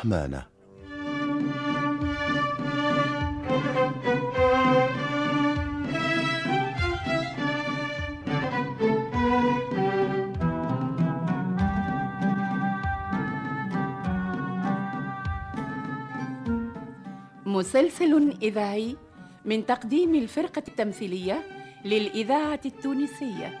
رحمانه مسلسل إذاعي من تقديم الفرقة التمثيلية للإذاعة التونسية.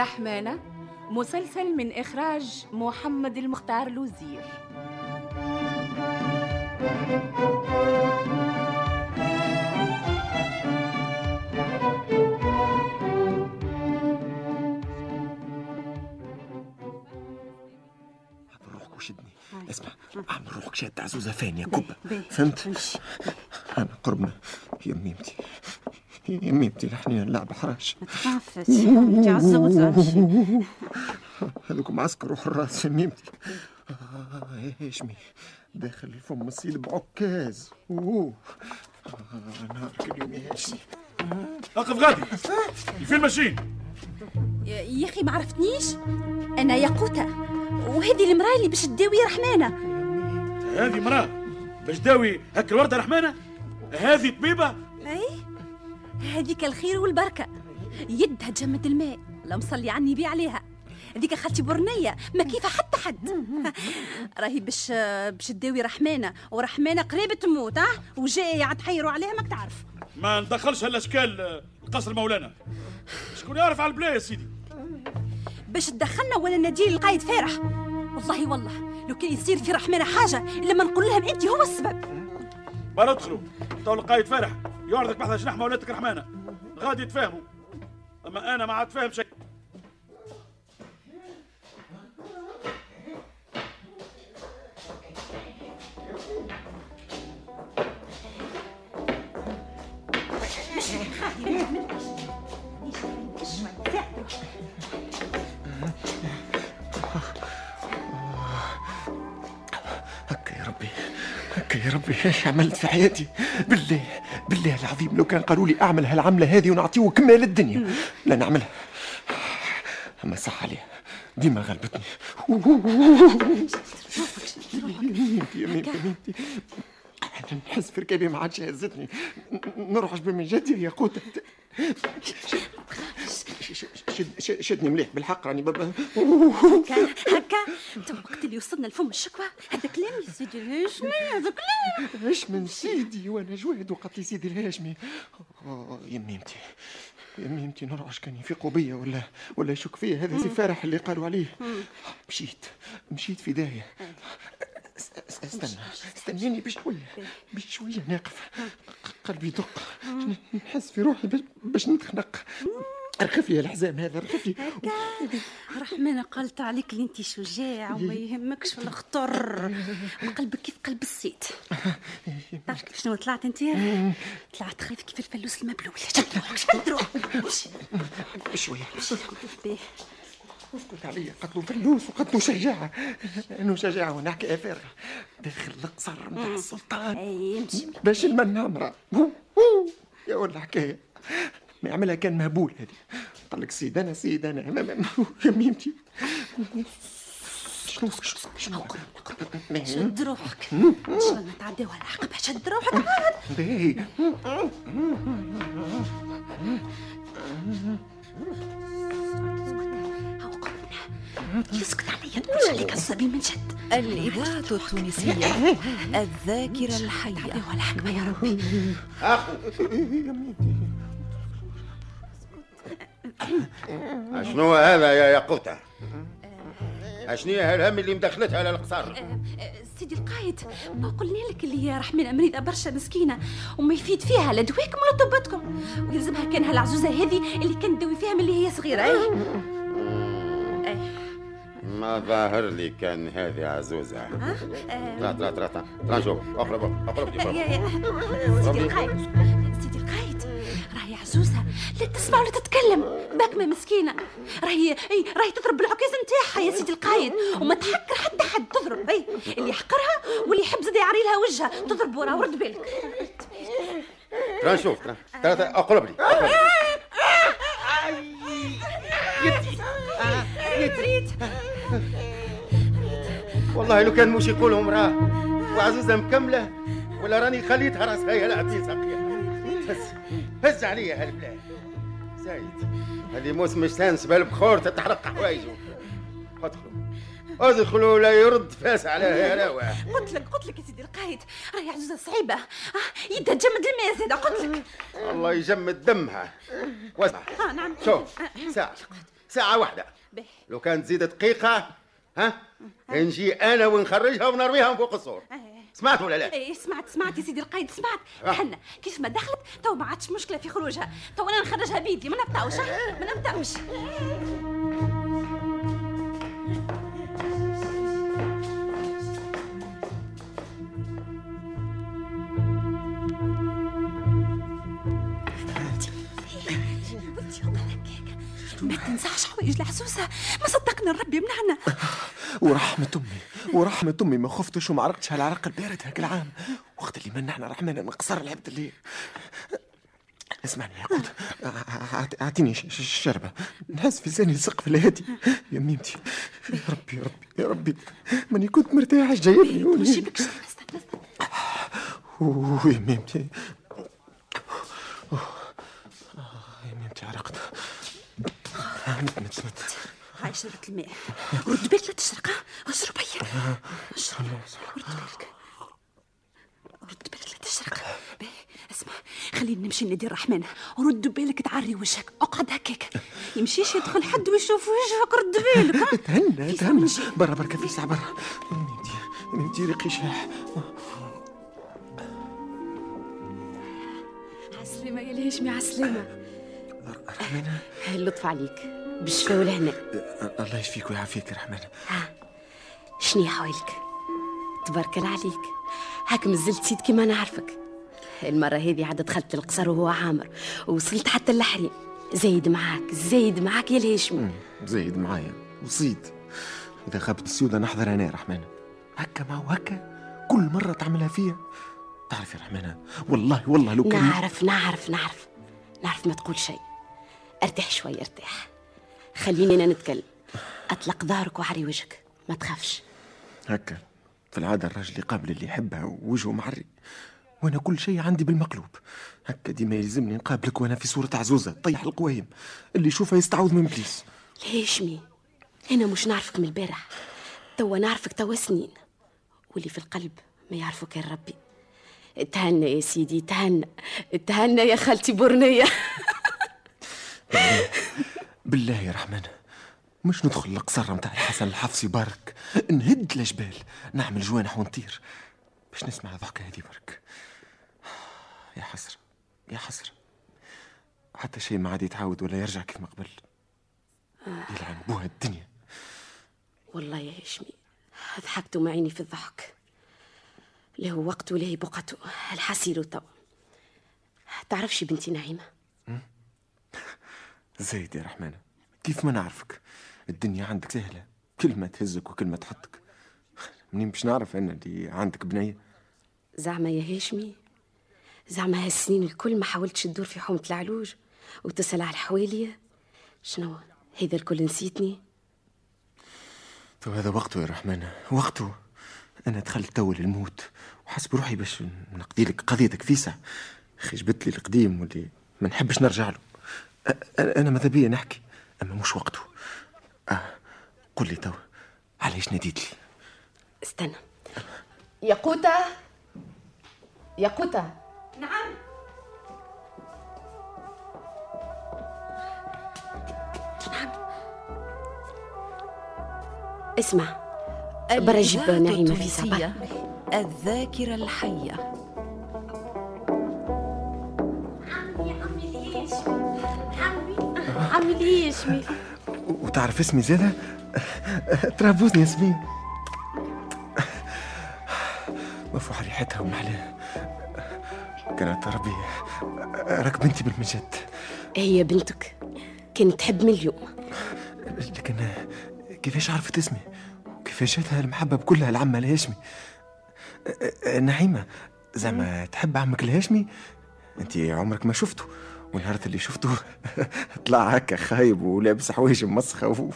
رحمانة مسلسل من إخراج محمد المختار لوزير. روحك وشدني. اسمع اعمل روحك شاد عزوزه ثانية كبه فهمت؟ أنا قربنا يا ميمتي يا ميمتي لحني اللعبه حراش تخافش انت عزوزة هذوك معسكر وحراس يا ميمتي آه، هاشمي داخل الفم السيد بعكاز. أوه. آه، نهارك اليوم يا هاشمي أقف غادي. الفيلم ماشيين يا أخي ما عرفتنيش. أنا ياقوتة وهذه المرأة اللي باش تداوي رحمانة. هذه مرأة باش داوي هك الورده رحمانة؟ هذه طبيبة؟ هذيك الخير والبركة. يدها تجمد الماء. لا مصلي عني بي عليها. هذيك خالتي برنية ما كيفها حتى حد. راهي باش باش تداوي رحمانة. ورحمانة قريبة تموت ها؟ وجاية تحيروا عليها ماك تعرف ما ندخلش هالاشكال قصر مولانا. شكون يعرف على البلا يا سيدي؟ باش تدخلنا ولا ندير القايد فارح؟ والله والله لو كان يصير في رحمانة حاجة لما نقول لهم انت هو السبب. بلا ادخلوا تو القايد فرح يعرضك بحث جناح مولاتك رحمانة. غادي يتفاهموا أما أنا ما عاد فاهم شيء. هكا يا ربي إيش عملت في حياتي؟ بالله بالله العظيم لو كان قالوا لي أعمل هالعملة هذه ونعطيه كمال الدنيا لا نعملها. أما صح عليها ديما غلبتني. نحس في ركابي ما عادش هزتني نروح جبل من جدي يا قوت. شد شد شدني مليح بالحق راني بابا. هكا هكا. وقت اللي وصلنا لفم الشكوى. هذا كلام يا سيدي الهاشمي هذا كلام إيش من سيدي وأنا جواد وقت لي سيدي الهاشمي. أوه، يا ميمتي يا ميمتي نرعش كان يفيقوا بيا ولا ولا يشك فيا؟ هذا سي فارح اللي قالوا عليه. مشيت مشيت في داهية. أس- أس- استنى استناني بشوية بشوية ناقف. قلبي يدق. نحس في روحي باش نتخنق. ارخف لي الحزام هذا ارخف لي. رحمانة قالت عليك اللي انت شجاع وما يهمكش في الخطر. وقلبك كيف قلب السيد تعرف كيف شنو طلعت انت؟ طلعت خايف كيف الفلوس المبلول شد روحك شد روحك بشويه. اسكت عليا قتلوا فلوس وقتلوا شجاعة. إنه شجاعة ونحكي فارغة داخل القصر نتاع السلطان. باش المنة امرأة. يا ولا حكاية. ما يعملها كان مهبول هذه قال لك سيد أنا سيد أنا ما- ما- ما- يا ميمتي. شنو شنو شد روحك. ان شاء الله نتعداوها العقبه شد روحك. عاد. باهي. يسكت عليا. تقولش عليك الصبي من شد الإذاعة التونسية. الذاكرة الحية. تعداوها العقبه يا ربي. شنو هذا يا ياقوتة؟ شنو هالهم اللي مدخلتها على القصر؟ سيدي القايد ما قلنا لك اللي هي رحمين مريضة برشا مسكينة وما يفيد فيها لا دواكم ولا طبتكم. ويلزمها كان هالعزوزة هذه اللي كانت تدوي فيها من اللي هي صغيرة. اي ما ظاهر لي كان هذه عزوزة طلع طلع طلع طلع طلع نشوف أقرب أقرب اقرب سيدي القايد. لا تسمع ولا تتكلم؟ باكمة مسكينة. راهي إي راهي تضرب بالعكاز نتاعها يا سيدي القايد. وما تحكر حتى حد تضرب. إي اللي يحقرها واللي يحب زاد يعري لها وجهها. تضرب ورا ورد بالك. طلع نشوف. طلع اقرب لي. والله لو كان مش يقولوا امرأة وعزوزة مكملة ولا راني خليتها راسها هي العتيل ساقية هز هز عليا هالبلاد. زايد. هذه موسم الشمس بالبخور تتحرق حوايجه ادخلوا. ادخلوا لا يرد فاس على هلاوة قلت لك قلت لك يا سيدي القايد راهي عزوزة صعيبة. آه، يدها تجمد الماء زيادة قلت لك. الله يجمد دمها. واسمع. آه نعم. شوف ساعة. ساعة واحدة. به. لو كانت تزيد دقيقة ها نجي أنا ونخرجها ونرويها من فوق السور. سمعت ولا لا؟ إيه سمعت سمعت يا سيدي القايد سمعت. آه. حنا كيف ما دخلت تو ما عادش مشكلة في خروجها. تو أنا نخرجها بيدي ما نبتعوش آه، ما نبتعوش. ما تنساش حوايج العسوسة. ما صدقنا الرب يمنعنا. ورحمة أمي. ورحمة أمي ما خفتش وما عرقتش على العرق البارد هاك العام. وقت اللي منعنا رحمنا من قصر العبد اللي اسمعني يا قوت. أعطيني شربة. نحس في لساني السقف الهادي يا ميمتي. يا ربي يا ربي يا ربي. ماني كنت مرتاح جايبني هوني يا ميمتي. يا ميمتي عرقت. مت مت مت هاي شربت الماء. رد بالك لا تشرق اشرب. رد بالك رد بالك لا تشرق اسمع خلينا نمشي لنادي الرحمن رد بالك تعري وجهك اقعد هكاك يمشيش يدخل حد ويشوف وجهك رد بالك تهنى تهنى. برا بركة في ساعة برا يا ميمتي ريقي شاح عسلامة يا الهاشمي عسلامة رحمانة اللطف عليك بالشفا والهنا الله يشفيك ويعافيك رحمانة شنو حوالك تبارك الله عليك. هاك مازلت سيد كيما نعرفك المرة هذه عاد دخلت القصر وهو عامر ووصلت حتى اللحري زايد معاك زايد معاك يا الهاشمي. زايد معايا. وصيد إذا غابت السيودة نحضر أنا يا رحمانة هكا ما هو هكا. كل مرة تعملها فيا. تعرف يا رحمانة والله والله لو كان نعرف نعرف نعرف. نعرف ما تقول شيء. ارتاح شوي ارتاح. خليني أنا نتكلم. أطلق ظهرك وعري وجهك. ما تخافش. هكا في العادة الراجل يقابل اللي يحبها ووجهه معري وأنا كل شيء عندي بالمقلوب. هكا ديما يلزمني نقابلك وأنا في صورة عزوزة طيح القوايم اللي يشوفها يستعوذ من ابليس الهاشمي أنا مش نعرفك من البارح. توا نعرفك توا سنين. واللي في القلب ما يعرفه كان ربي. تهنى يا سيدي تهنى. تهنى يا خالتي برنية بالله يا رحمن. مش ندخل القصر متاع الحسن الحفصي بارك نهد الجبال نعمل جوانح ونطير باش نسمع الضحكة هذه برك. يا حسرة يا حسرة حتى شيء ما عاد يتعاود ولا يرجع كيف ما قبل. يلعن بوها الدنيا. والله يا هاشمي ضحكت مع عيني في الضحك. له وقت وله بقته الحسير تو. تعرفش بنتي نعيمة؟ زايد يا رحمن كيف ما نعرفك؟ الدنيا عندك سهلة. كلمة تهزك وكلمة تحطك. منين باش نعرف أنا اللي عندك بنية؟ زعما يا هاشمي زعما هالسنين الكل ما حاولتش تدور في حومة العلوج وتسأل على الحوالية. شنو؟ هذا الكل نسيتني؟ تو هذا وقته يا رحمانة وقته. أنا دخلت تو للموت. وحسب روحي باش نقضي لك قضيتك فيسع أخي جبت لي القديم واللي ما نحبش نرجع له. أ- أ- أنا ماذا بيا نحكي؟ أما مش وقته. آه. قل لي تو علاش ناديت لي؟ استنى. ياقوتة ياقوتة نعم. اسمع برا جيب الإذاعة نعيمة في صباح. التونسية الذاكرة الحية. شميل وتعرف اسمي زيادة ترابوزني ياسمين مفوحة ريحتها ومحلاها كانت ربي راك بنتي بالمجد هي بنتك. كانت تحب من اليوم. لكن كيفاش عرفت اسمي؟ وكيفاش جاتها المحبة بكلها العمة الهاشمي نعيمة زعما تحب عمك الهاشمي انت عمرك ما شفته ونهار اللي شفته طلع هكا خايب ولابس حوايج مسخة و...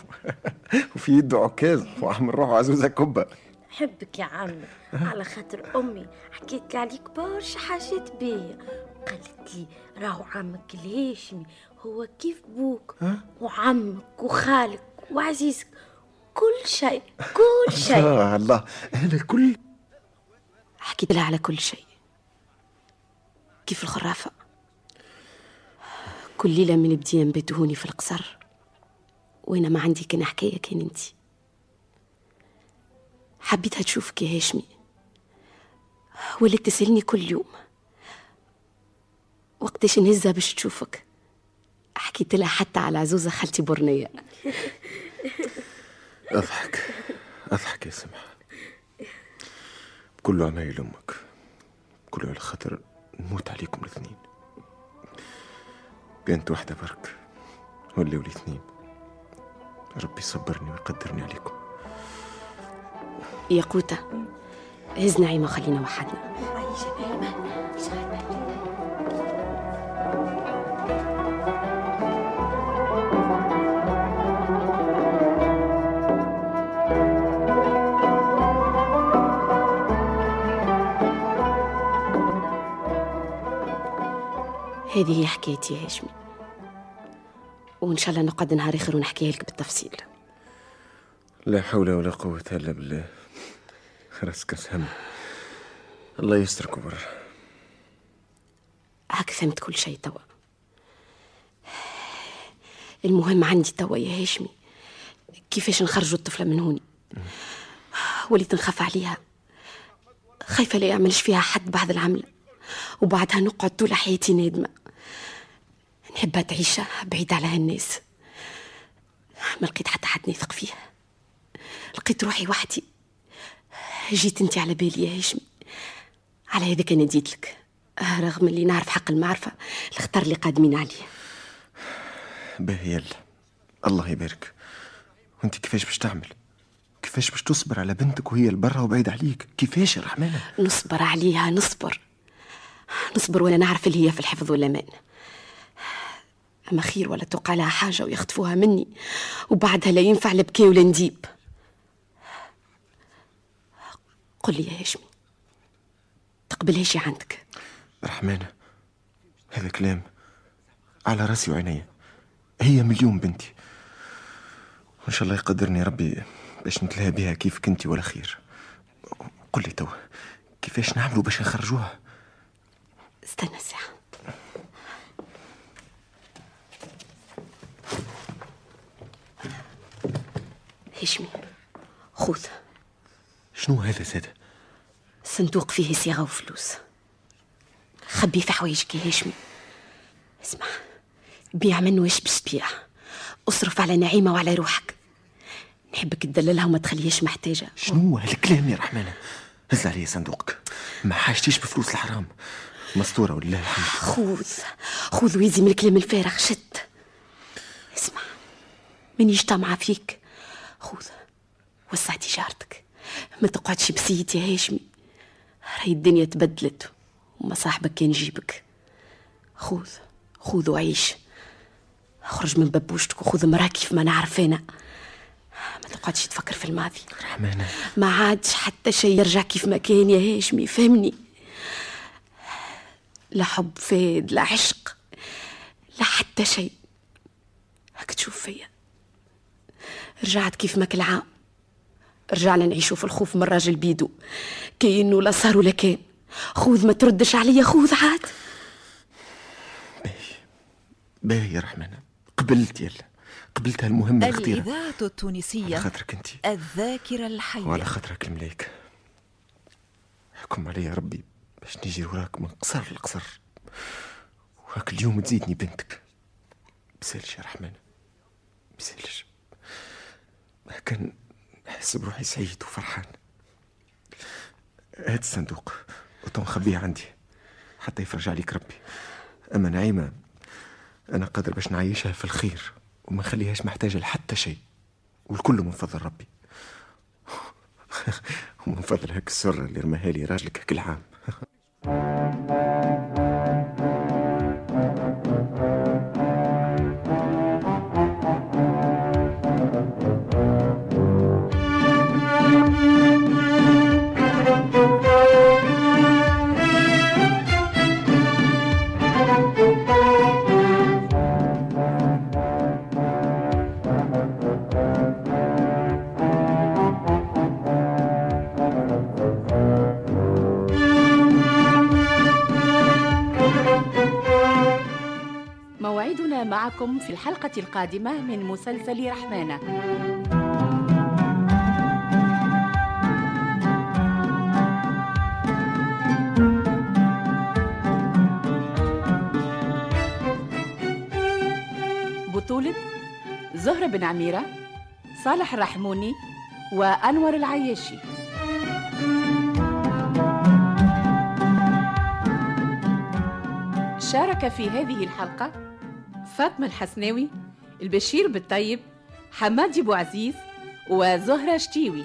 وفي يده عكاز. وعمل روحه عزوزة كبة حبك يا عمي على خاطر أمي حكيت لي عليك برشا حاجات باهية. قالت لي راهو عمك الهاشمي هو كيف بوك؟ وعمك وخالك وعزيزك. كل شيء كل شيء. آه الله. هذا الكل حكيت لها على كل شيء. كيف الخرافة؟ كل ليلة من بدينا نبيتهوني في القصر. وأنا ما عندي كان حكاية كان انتي. حبيتها تشوفك يا هاشمي. ولات تسألني كل يوم. وقتاش نهزها باش تشوفك. حكيت لها حتى على عزوزة خالتي برنية أضحك. أضحك يا سمحة. كله عمايل أمك كله على خاطر نموت عليكم الاثنين. كانت واحدة برك ولا ولي اثنين ربي يصبرني ويقدرني عليكم. يا قوتة هز نعيمة خلينا وحدنا. هذه هي حكايتي يا هاشمي. وإن شاء الله نقعد نهار آخر ونحكيها لك بالتفصيل. لا حول ولا قوة إلا بالله. راسك هم. الله يسترك برا هاك فهمت كل شيء توا. المهم عندي توا يا هاشمي. كيفاش نخرجوا الطفلة من هوني وليت نخاف عليها. خايفة لا يعملش فيها حد بعد العملة وبعدها نقعد طول حياتي نادمة. نحبها تعيش بعيد على هالناس ما لقيت حتى حد نثق فيه. لقيت روحي وحدي. جيت انت على بالي يا هاشمي على هذاك أنا جيت لك. رغم اللي نعرف حق المعرفة الخطر اللي قادمين عليه. باهي يلا. الله يبارك. وأنت كيفاش باش تعمل؟ كيفاش باش تصبر على بنتك وهي البرة وبعيد عليك؟ كيفاش يا رحمانة نصبر عليها نصبر. نصبر وأنا نعرف اللي هي في الحفظ والامان أما خير ولا توقع لها حاجة ويخطفوها مني وبعدها لا ينفع لا ولا نديب. قل لي يا هاشمي تقبلها شي عندك؟ رحمانة هذا كلام على رأسي وعيني. هي مليون بنتي. وإن شاء الله يقدرني ربي باش نتلهى بها كيف كنتي ولا خير. قل لي تو كيفاش نعملوا باش نخرجوها؟ استنى ساعه هاشمي خذ شنو هذا زاد؟ صندوق فيه صيغه وفلوس. خبي في حوايجك يا هاشمي اسمع بيع منه واش باش تبيع اصرف على نعيمة وعلى روحك. نحبك تدللها وما تخليهاش محتاجة. شنو هالكلام يا رحمانة؟ هز علي صندوقك. ما حاجتيش بفلوس الحرام. مستورة ولله الحمد خذ خذ ويزي من الكلام الفارغ شد اسمع من يجتمع فيك؟ خذ وسع تجارتك ما تقعدش بسيت يا هاشمي. راهي الدنيا تبدلت وما صاحبك كان يجيبك خذ خذ وعيش. خرج من ببوشتك وخذ مرا كيف ما نعرف أنا. ما تقعدش تفكر في الماضي. رحمانة. ما عادش حتى شيء يرجع كيف ما كان يا هاشمي فهمني؟ لا حب فاد لا عشق لا حتى شيء. هاك تشوف فيا. رجعت كيف ما كل عام رجعنا نعيشوا في الخوف من راجل بيدو. كأنه لا صار ولا كان. خوذ ما تردش عليا خوذ عاد. باهي يا رحمانة قبلت يلا. قبلت هالمهمة الخطيرة. الإذاعة على التونسية خاطرك انت الذاكرة الحية. وعلى خاطرك الملاك حكم علي يا ربي. باش نجي وراك من قصر لقصر. وهاك اليوم تزيدني بنتك. بسالش يا رحمن. بسالش. كان نحس بروحي سعيد وفرحان. هات الصندوق وتنخبيه عندي. حتى يفرج عليك ربي. أما نعيمة أنا قادر باش نعيشها في الخير وما نخليهاش محتاجة لحتى شيء. والكل من فضل ربي. ومن فضل هاك السرة اللي رماها لي راجلك هاك العام الحلقة القادمة من مسلسل رحمانة. بطولة زهرة بن عميرة صالح الرحموني وأنور العياشي. شارك في هذه الحلقة فاطمة الحسناوي البشير بالطيب حمادي أبو عزيز وزهرة شتيوي.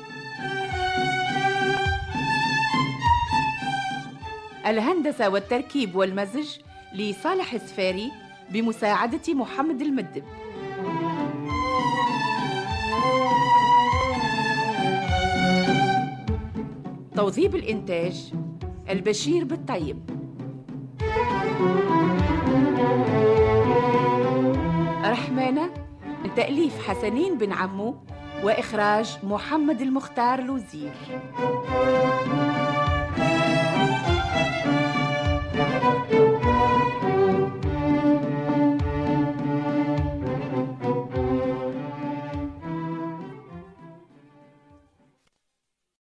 الهندسة والتركيب والمزج لصالح السفاري بمساعدة محمد المدب. توظيف الإنتاج البشير بالطيب. رحمانة تأليف حسنين بن عمو وإخراج محمد المختار لوزير.